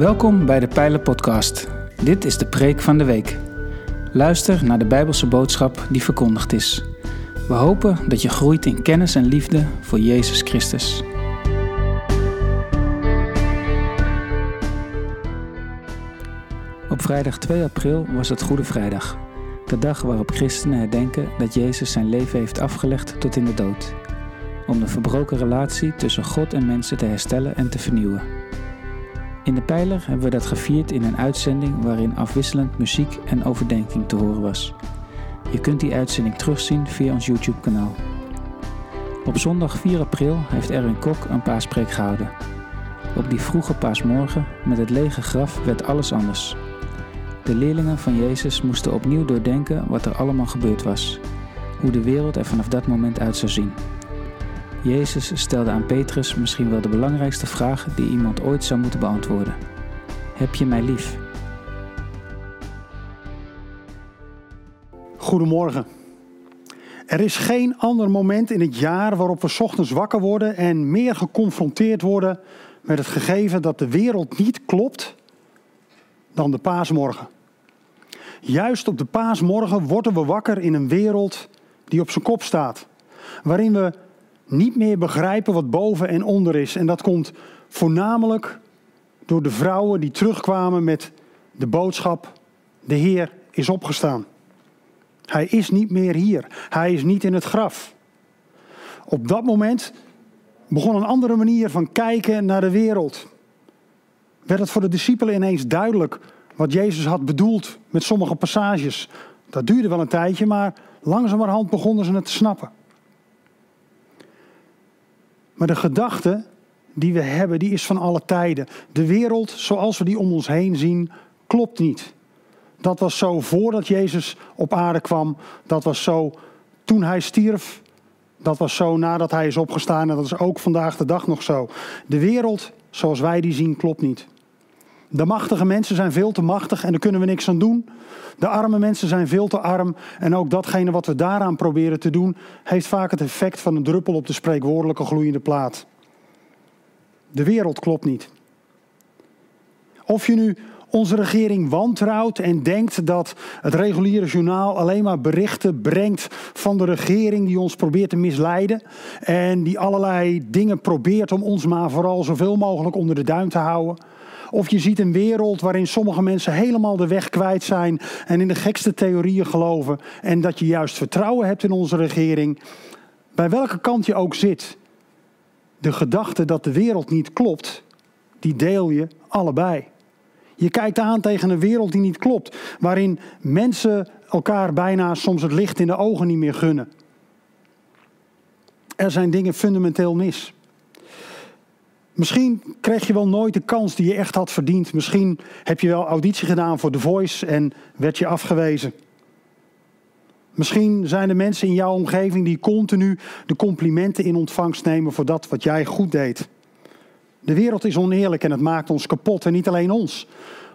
Welkom bij de Pijlen Podcast. Dit is de preek van de week. Luister naar de Bijbelse boodschap die verkondigd is. We hopen dat je groeit in kennis en liefde voor Jezus Christus. Op vrijdag 2 april was het Goede Vrijdag. De dag waarop christenen herdenken dat Jezus zijn leven heeft afgelegd tot in de dood. Om de verbroken relatie tussen God en mensen te herstellen en te vernieuwen. In de pijler hebben we dat gevierd in een uitzending waarin afwisselend muziek en overdenking te horen was. Je kunt die uitzending terugzien via ons YouTube-kanaal. Op zondag 4 april heeft Erwin Kok een paaspreek gehouden. Op die vroege paasmorgen met het lege graf werd alles anders. De leerlingen van Jezus moesten opnieuw doordenken wat er allemaal gebeurd was. Hoe de wereld er vanaf dat moment uit zou zien. Jezus stelde aan Petrus misschien wel de belangrijkste vraag die iemand ooit zou moeten beantwoorden. Heb je mij lief? Goedemorgen. Er is geen ander moment in het jaar waarop we ochtends wakker worden en meer geconfronteerd worden met het gegeven dat de wereld niet klopt dan de paasmorgen. Juist op de paasmorgen worden we wakker in een wereld die op zijn kop staat. Waarin we niet meer begrijpen wat boven en onder is. En dat komt voornamelijk door de vrouwen die terugkwamen met de boodschap: De Heer is opgestaan. Hij is niet meer hier. Hij is niet in het graf. Op dat moment begon een andere manier van kijken naar de wereld. Werd het voor de discipelen ineens duidelijk wat Jezus had bedoeld met sommige passages. Dat duurde wel een tijdje, maar langzamerhand begonnen ze het te snappen. Maar de gedachte die we hebben, die is van alle tijden. De wereld zoals we die om ons heen zien, klopt niet. Dat was zo voordat Jezus op aarde kwam. Dat was zo toen hij stierf. Dat was zo nadat hij is opgestaan. En dat is ook vandaag de dag nog zo. De wereld zoals wij die zien, klopt niet. De machtige mensen zijn veel te machtig en daar kunnen we niks aan doen. De arme mensen zijn veel te arm en ook datgene wat we daaraan proberen te doen, heeft vaak het effect van een druppel op de spreekwoordelijke gloeiende plaat. De wereld klopt niet. Of je nu onze regering wantrouwt en denkt dat het reguliere journaal alleen maar berichten brengt van de regering die ons probeert te misleiden en die allerlei dingen probeert om ons maar vooral zoveel mogelijk onder de duim te houden. Of je ziet een wereld waarin sommige mensen helemaal de weg kwijt zijn en in de gekste theorieën geloven. En dat je juist vertrouwen hebt in onze regering. Bij welke kant je ook zit. De gedachte dat de wereld niet klopt, die deel je allebei. Je kijkt aan tegen een wereld die niet klopt. Waarin mensen elkaar bijna soms het licht in de ogen niet meer gunnen. Er zijn dingen fundamenteel mis. Misschien kreeg je wel nooit de kans die je echt had verdiend. Misschien heb je wel auditie gedaan voor The Voice en werd je afgewezen. Misschien zijn er mensen in jouw omgeving die continu de complimenten in ontvangst nemen voor dat wat jij goed deed. De wereld is oneerlijk en het maakt ons kapot en niet alleen ons.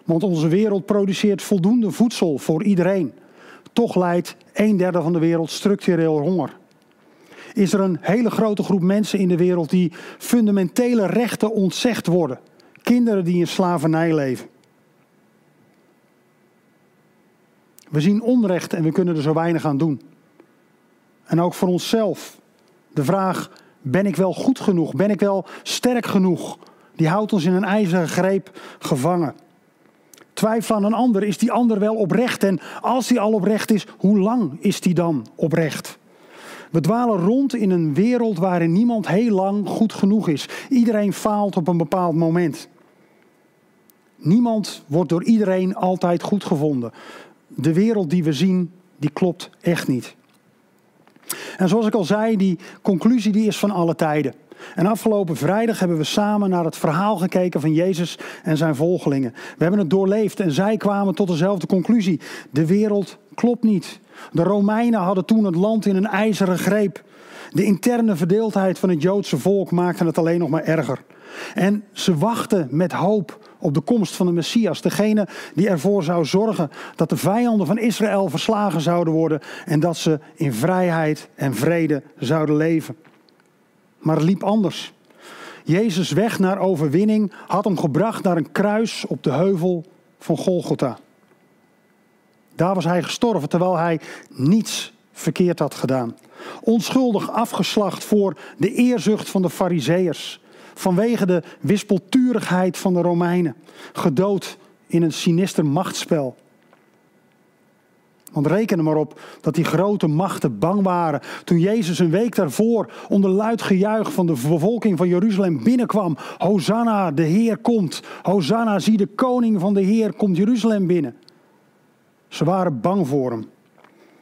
Want onze wereld produceert voldoende voedsel voor iedereen. Toch leidt een derde van de wereld structureel honger is er een hele grote groep mensen in de wereld die fundamentele rechten ontzegd worden. Kinderen die in slavernij leven. We zien onrecht en we kunnen er zo weinig aan doen. En ook voor onszelf. De vraag: ben ik wel goed genoeg? Ben ik wel sterk genoeg? Die houdt ons in een ijzeren greep gevangen. Twijfel aan een ander, is die ander wel oprecht? En als die al oprecht is, hoe lang is die dan oprecht? We dwalen rond in een wereld waarin niemand heel lang goed genoeg is. Iedereen faalt op een bepaald moment. Niemand wordt door iedereen altijd goed gevonden. De wereld die we zien, die klopt echt niet. En zoals ik al zei, die conclusie die is van alle tijden. En afgelopen vrijdag hebben we samen naar het verhaal gekeken van Jezus en zijn volgelingen. We hebben het doorleefd en zij kwamen tot dezelfde conclusie. De wereld klopt niet. De Romeinen hadden toen het land in een ijzeren greep. De interne verdeeldheid van het Joodse volk maakte het alleen nog maar erger. En ze wachten met hoop op de komst van de Messias. Degene die ervoor zou zorgen dat de vijanden van Israël verslagen zouden worden. En dat ze in vrijheid en vrede zouden leven. Maar het liep anders. Jezus' weg naar overwinning had hem gebracht naar een kruis op de heuvel van Golgotha. Daar was hij gestorven terwijl hij niets verkeerd had gedaan. Onschuldig afgeslacht voor de eerzucht van de Fariseërs. Vanwege de wispelturigheid van de Romeinen. Gedood in een sinister machtsspel. Want reken er maar op dat die grote machten bang waren toen Jezus een week daarvoor onder luid gejuich van de bevolking van Jeruzalem binnenkwam. Hosanna, de Heer komt. Hosanna, zie de koning van de Heer komt Jeruzalem binnen. Ze waren bang voor hem.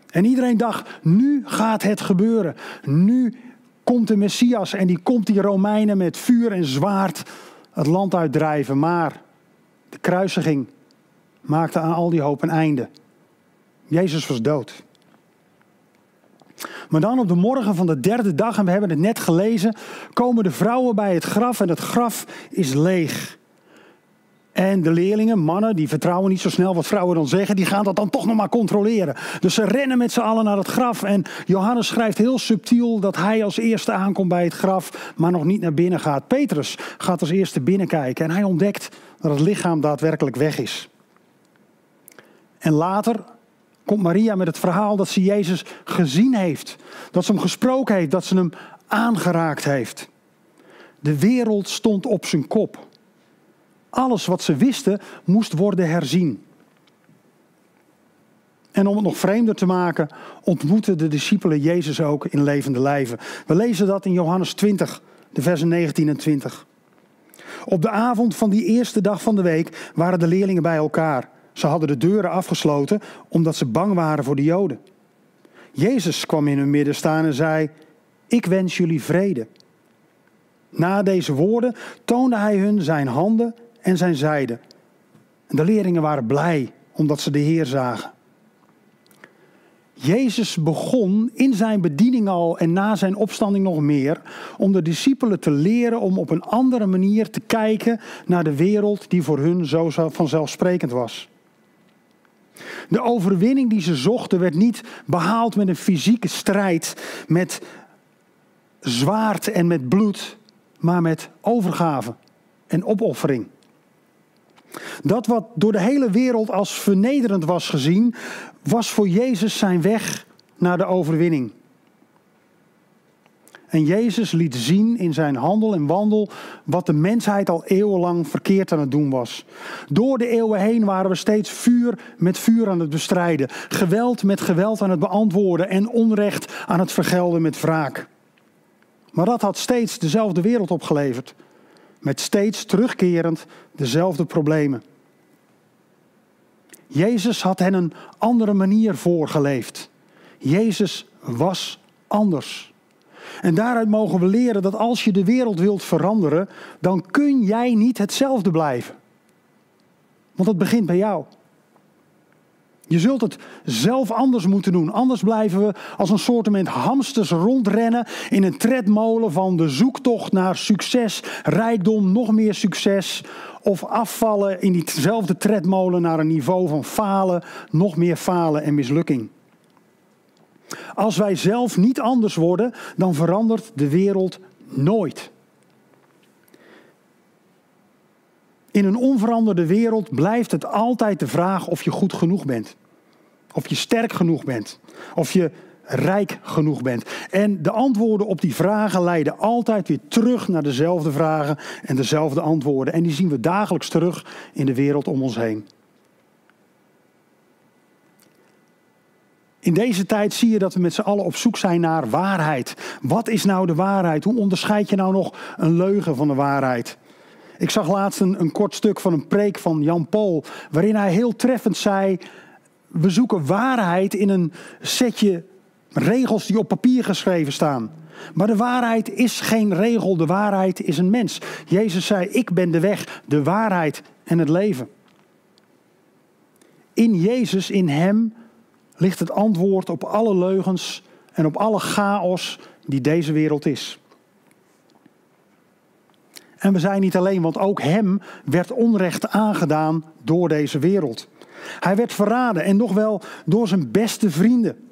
En iedereen dacht, nu gaat het gebeuren. Nu komt de Messias en die komt die Romeinen met vuur en zwaard het land uitdrijven. Maar de kruisiging maakte aan al die hoop een einde. Jezus was dood. Maar dan op de morgen van de derde dag, en we hebben het net gelezen, komen de vrouwen bij het graf en het graf is leeg. En de leerlingen, mannen, die vertrouwen niet zo snel wat vrouwen dan zeggen, die gaan dat dan toch nog maar controleren. Dus ze rennen met z'n allen naar het graf. En Johannes schrijft heel subtiel dat hij als eerste aankomt bij het graf, maar nog niet naar binnen gaat. Petrus gaat als eerste binnenkijken en hij ontdekt dat het lichaam daadwerkelijk weg is. En later komt Maria met het verhaal dat ze Jezus gezien heeft. Dat ze hem gesproken heeft, dat ze hem aangeraakt heeft. De wereld stond op zijn kop. Alles wat ze wisten moest worden herzien. En om het nog vreemder te maken, ontmoetten de discipelen Jezus ook in levende lijven. We lezen dat in Johannes 20, de versen 19 en 20. Op de avond van die eerste dag van de week waren de leerlingen bij elkaar. Ze hadden de deuren afgesloten omdat ze bang waren voor de Joden. Jezus kwam in hun midden staan en zei: Ik wens jullie vrede. Na deze woorden toonde hij hun zijn handen en zijn zijde. de leerlingen waren blij omdat ze de Heer zagen. Jezus begon in zijn bediening al en na zijn opstanding nog meer om de discipelen te leren om op een andere manier te kijken naar de wereld die voor hun zo vanzelfsprekend was. De overwinning die ze zochten werd niet behaald met een fysieke strijd, met zwaard en met bloed, maar met overgave en opoffering. Dat wat door de hele wereld als vernederend was gezien, was voor Jezus zijn weg naar de overwinning. En Jezus liet zien in zijn handel en wandel wat de mensheid al eeuwenlang verkeerd aan het doen was. Door de eeuwen heen waren we steeds vuur met vuur aan het bestrijden, geweld met geweld aan het beantwoorden en onrecht aan het vergelden met wraak. Maar dat had steeds dezelfde wereld opgeleverd, met steeds terugkerend dezelfde problemen. Jezus had hen een andere manier voorgeleefd. Jezus was anders. En daaruit mogen we leren dat als je de wereld wilt veranderen, dan kun jij niet hetzelfde blijven. Want het begint bij jou. Je zult het zelf anders moeten doen. Anders blijven we als een soort hamsters rondrennen in een tredmolen van de zoektocht naar succes, rijkdom, nog meer succes. Of afvallen in diezelfde tredmolen naar een niveau van falen, nog meer falen en mislukking. Als wij zelf niet anders worden, dan verandert de wereld nooit. In een onveranderde wereld blijft het altijd de vraag of je goed genoeg bent. Of je sterk genoeg bent. Of je rijk genoeg bent. En de antwoorden op die vragen leiden altijd weer terug naar dezelfde vragen en dezelfde antwoorden. En die zien we dagelijks terug in de wereld om ons heen. In deze tijd zie je dat we met z'n allen op zoek zijn naar waarheid. Wat is nou de waarheid? Hoe onderscheid je nou nog een leugen van de waarheid? Ik zag laatst een, kort stuk van een preek van Jan Paul, waarin hij heel treffend zei: We zoeken waarheid in een setje regels die op papier geschreven staan. Maar de waarheid is geen regel, de waarheid is een mens. Jezus zei: Ik ben de weg, de waarheid en het leven. In Jezus, in Hem ligt het antwoord op alle leugens en op alle chaos die deze wereld is. En we zijn niet alleen, want ook hem werd onrecht aangedaan door deze wereld. Hij werd verraden en nog wel door zijn beste vrienden.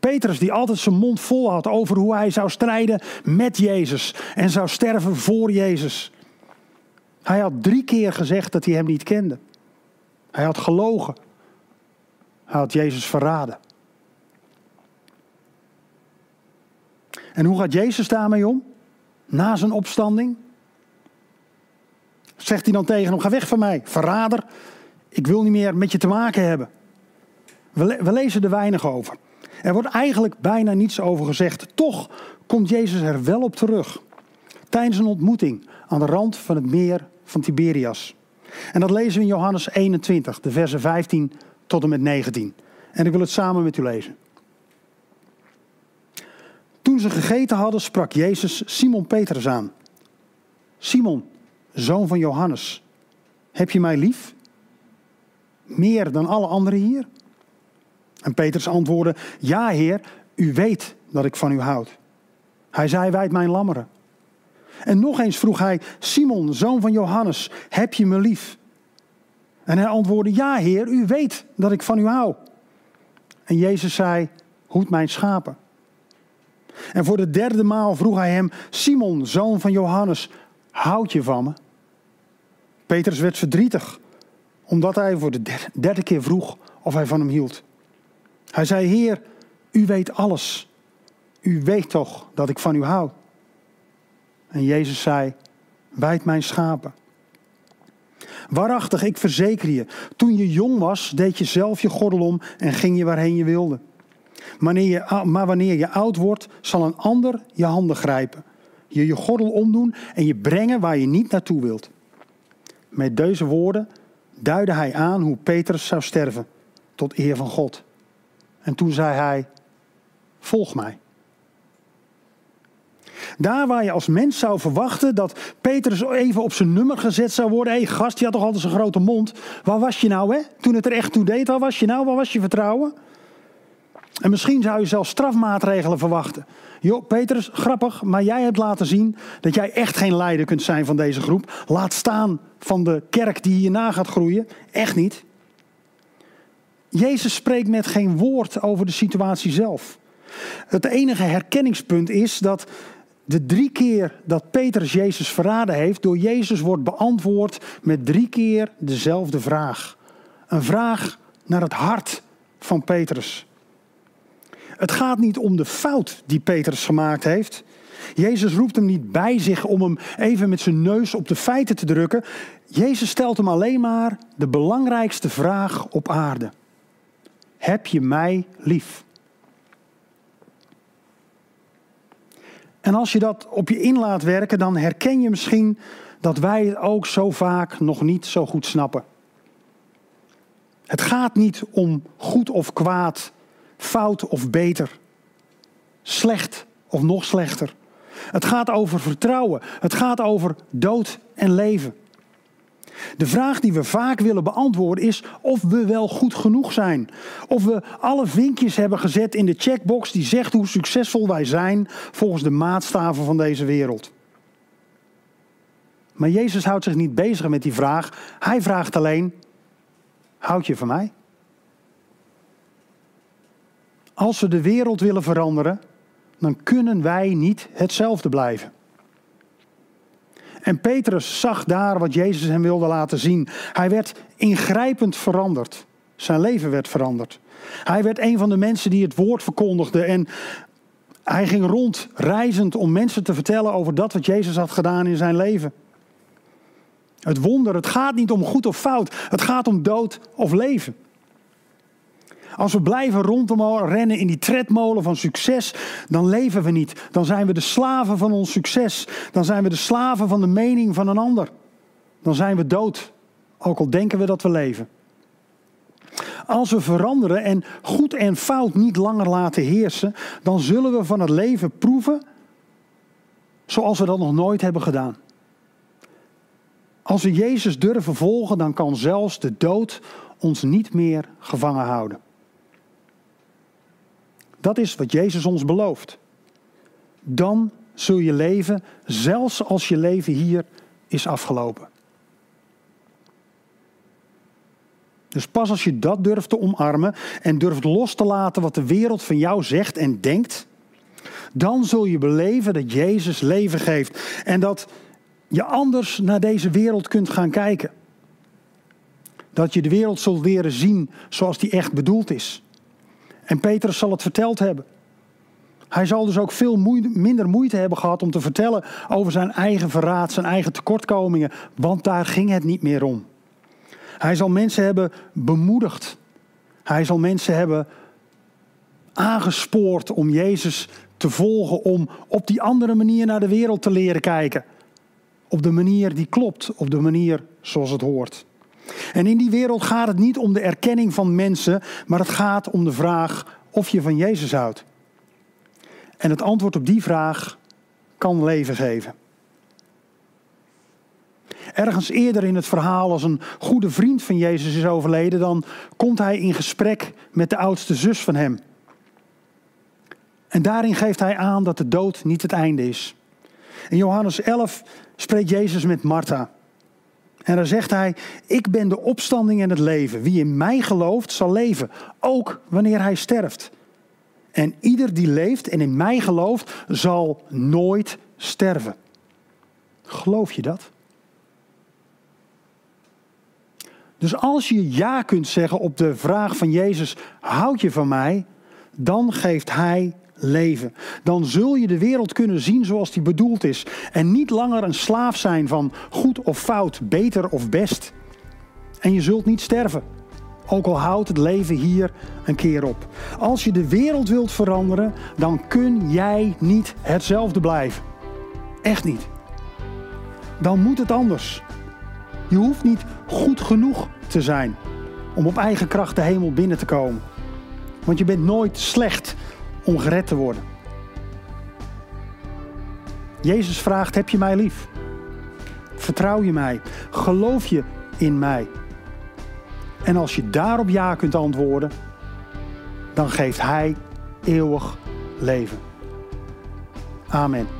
Petrus die altijd zijn mond vol had over hoe hij zou strijden met Jezus en zou sterven voor Jezus. Hij had drie keer gezegd dat hij hem niet kende. Hij had gelogen. Hij had Jezus verraden. En hoe gaat Jezus daarmee om? Na zijn opstanding? Zegt hij dan tegen hem: Ga weg van mij, verrader. Ik wil niet meer met je te maken hebben. We, lezen er weinig over. Er wordt eigenlijk bijna niets over gezegd. Toch komt Jezus er wel op terug. Tijdens een ontmoeting aan de rand van het meer van Tiberias. En dat lezen we in Johannes 21, de versen 15 tot en met 19. En ik wil het samen met u lezen. Toen ze gegeten hadden, sprak Jezus Simon Petrus aan. Simon, zoon van Johannes, heb je mij lief? Meer dan alle anderen hier? En Petrus antwoordde: Ja, Heer, u weet dat ik van u houd. Hij zei: Wijd mijn lammeren. En nog eens vroeg hij: Simon, zoon van Johannes, heb je me lief? En hij antwoordde: Ja, Heer, u weet dat ik van u hou. En Jezus zei: Hoed mijn schapen. En voor de derde maal vroeg hij hem: Simon, zoon van Johannes, houd je van me? Petrus werd verdrietig, omdat hij voor de derde keer vroeg of hij van hem hield. Hij zei: Heer, u weet alles. U weet toch dat ik van u hou. En Jezus zei: Wijd mijn schapen. Waarachtig, ik verzeker je, toen je jong was, deed je zelf je gordel om en ging je waarheen je wilde. Wanneer je, maar wanneer je oud wordt, zal een ander je handen grijpen, je je gordel omdoen en je brengen waar je niet naartoe wilt. Met deze woorden duidde hij aan hoe Petrus zou sterven, tot eer van God. En toen zei hij: Volg mij. Daar waar je als mens zou verwachten dat Petrus even op zijn nummer gezet zou worden. Hé hey, gast, je had toch altijd zo'n grote mond. Waar was je nou hè? Toen het er echt toe deed, waar was je nou? Waar was je vertrouwen? En misschien zou je zelfs strafmaatregelen verwachten. Joh, Petrus, grappig, maar jij hebt laten zien dat jij echt geen leider kunt zijn van deze groep. Laat staan van de kerk die hierna gaat groeien. Echt niet. Jezus spreekt met geen woord over de situatie zelf. Het enige herkenningspunt is dat de drie keer dat Petrus Jezus verraden heeft, door Jezus wordt beantwoord met drie keer dezelfde vraag. Een vraag naar het hart van Petrus. Het gaat niet om de fout die Petrus gemaakt heeft. Jezus roept hem niet bij zich om hem even met zijn neus op de feiten te drukken. Jezus stelt hem alleen maar de belangrijkste vraag op aarde. Heb je mij lief? En als je dat op je in laat werken, dan herken je misschien dat wij het ook zo vaak nog niet zo goed snappen. Het gaat niet om goed of kwaad, fout of beter, slecht of nog slechter. Het gaat over vertrouwen. Het gaat over dood en leven. De vraag die we vaak willen beantwoorden is of we wel goed genoeg zijn. Of we alle vinkjes hebben gezet in de checkbox die zegt hoe succesvol wij zijn volgens de maatstaven van deze wereld. Maar Jezus houdt zich niet bezig met die vraag. Hij vraagt alleen: houd je van mij? Als we de wereld willen veranderen, dan kunnen wij niet hetzelfde blijven. En Petrus zag daar wat Jezus hem wilde laten zien. Hij werd ingrijpend veranderd. Zijn leven werd veranderd. Hij werd een van de mensen die het woord verkondigde. En hij ging rond, reizend, om mensen te vertellen over dat wat Jezus had gedaan in zijn leven. Het wonder, het gaat niet om goed of fout. Het gaat om dood of leven. Als we blijven rondom rennen in die tredmolen van succes, dan leven we niet. Dan zijn we de slaven van ons succes. Dan zijn we de slaven van de mening van een ander. Dan zijn we dood, ook al denken we dat we leven. Als we veranderen en goed en fout niet langer laten heersen, dan zullen we van het leven proeven zoals we dat nog nooit hebben gedaan. Als we Jezus durven volgen, dan kan zelfs de dood ons niet meer gevangen houden. Dat is wat Jezus ons belooft. Dan zul je leven, zelfs als je leven hier is afgelopen. Dus pas als je dat durft te omarmen en durft los te laten wat de wereld van jou zegt en denkt, dan zul je beleven dat Jezus leven geeft en dat je anders naar deze wereld kunt gaan kijken. Dat je de wereld zult leren zien zoals die echt bedoeld is. En Petrus zal het verteld hebben. Hij zal dus ook veel minder moeite hebben gehad om te vertellen over zijn eigen verraad, zijn eigen tekortkomingen, want daar ging het niet meer om. Hij zal mensen hebben bemoedigd. Hij zal mensen hebben aangespoord om Jezus te volgen, om op die andere manier naar de wereld te leren kijken. Op de manier die klopt, op de manier zoals het hoort. En in die wereld gaat het niet om de erkenning van mensen, maar het gaat om de vraag of je van Jezus houdt. En het antwoord op die vraag kan leven geven. Ergens eerder in het verhaal, als een goede vriend van Jezus is overleden, dan komt hij in gesprek met de oudste zus van hem. En daarin geeft hij aan dat de dood niet het einde is. In Johannes 11 spreekt Jezus met Martha. En dan zegt hij: Ik ben de opstanding en het leven. Wie in mij gelooft, zal leven, ook wanneer hij sterft. En ieder die leeft en in mij gelooft, zal nooit sterven. Geloof je dat? Dus als je ja kunt zeggen op de vraag van Jezus: houd je van mij? Dan geeft Hij leven. Dan zul je de wereld kunnen zien zoals die bedoeld is. En niet langer een slaaf zijn van goed of fout, beter of best. En je zult niet sterven. Ook al houdt het leven hier een keer op. Als je de wereld wilt veranderen, dan kun jij niet hetzelfde blijven. Echt niet. Dan moet het anders. Je hoeft niet goed genoeg te zijn om op eigen kracht de hemel binnen te komen. Want je bent nooit slecht om gered te worden. Jezus vraagt: Heb je mij lief? Vertrouw je mij? Geloof je in mij? En als je daarop ja kunt antwoorden, dan geeft Hij eeuwig leven. Amen.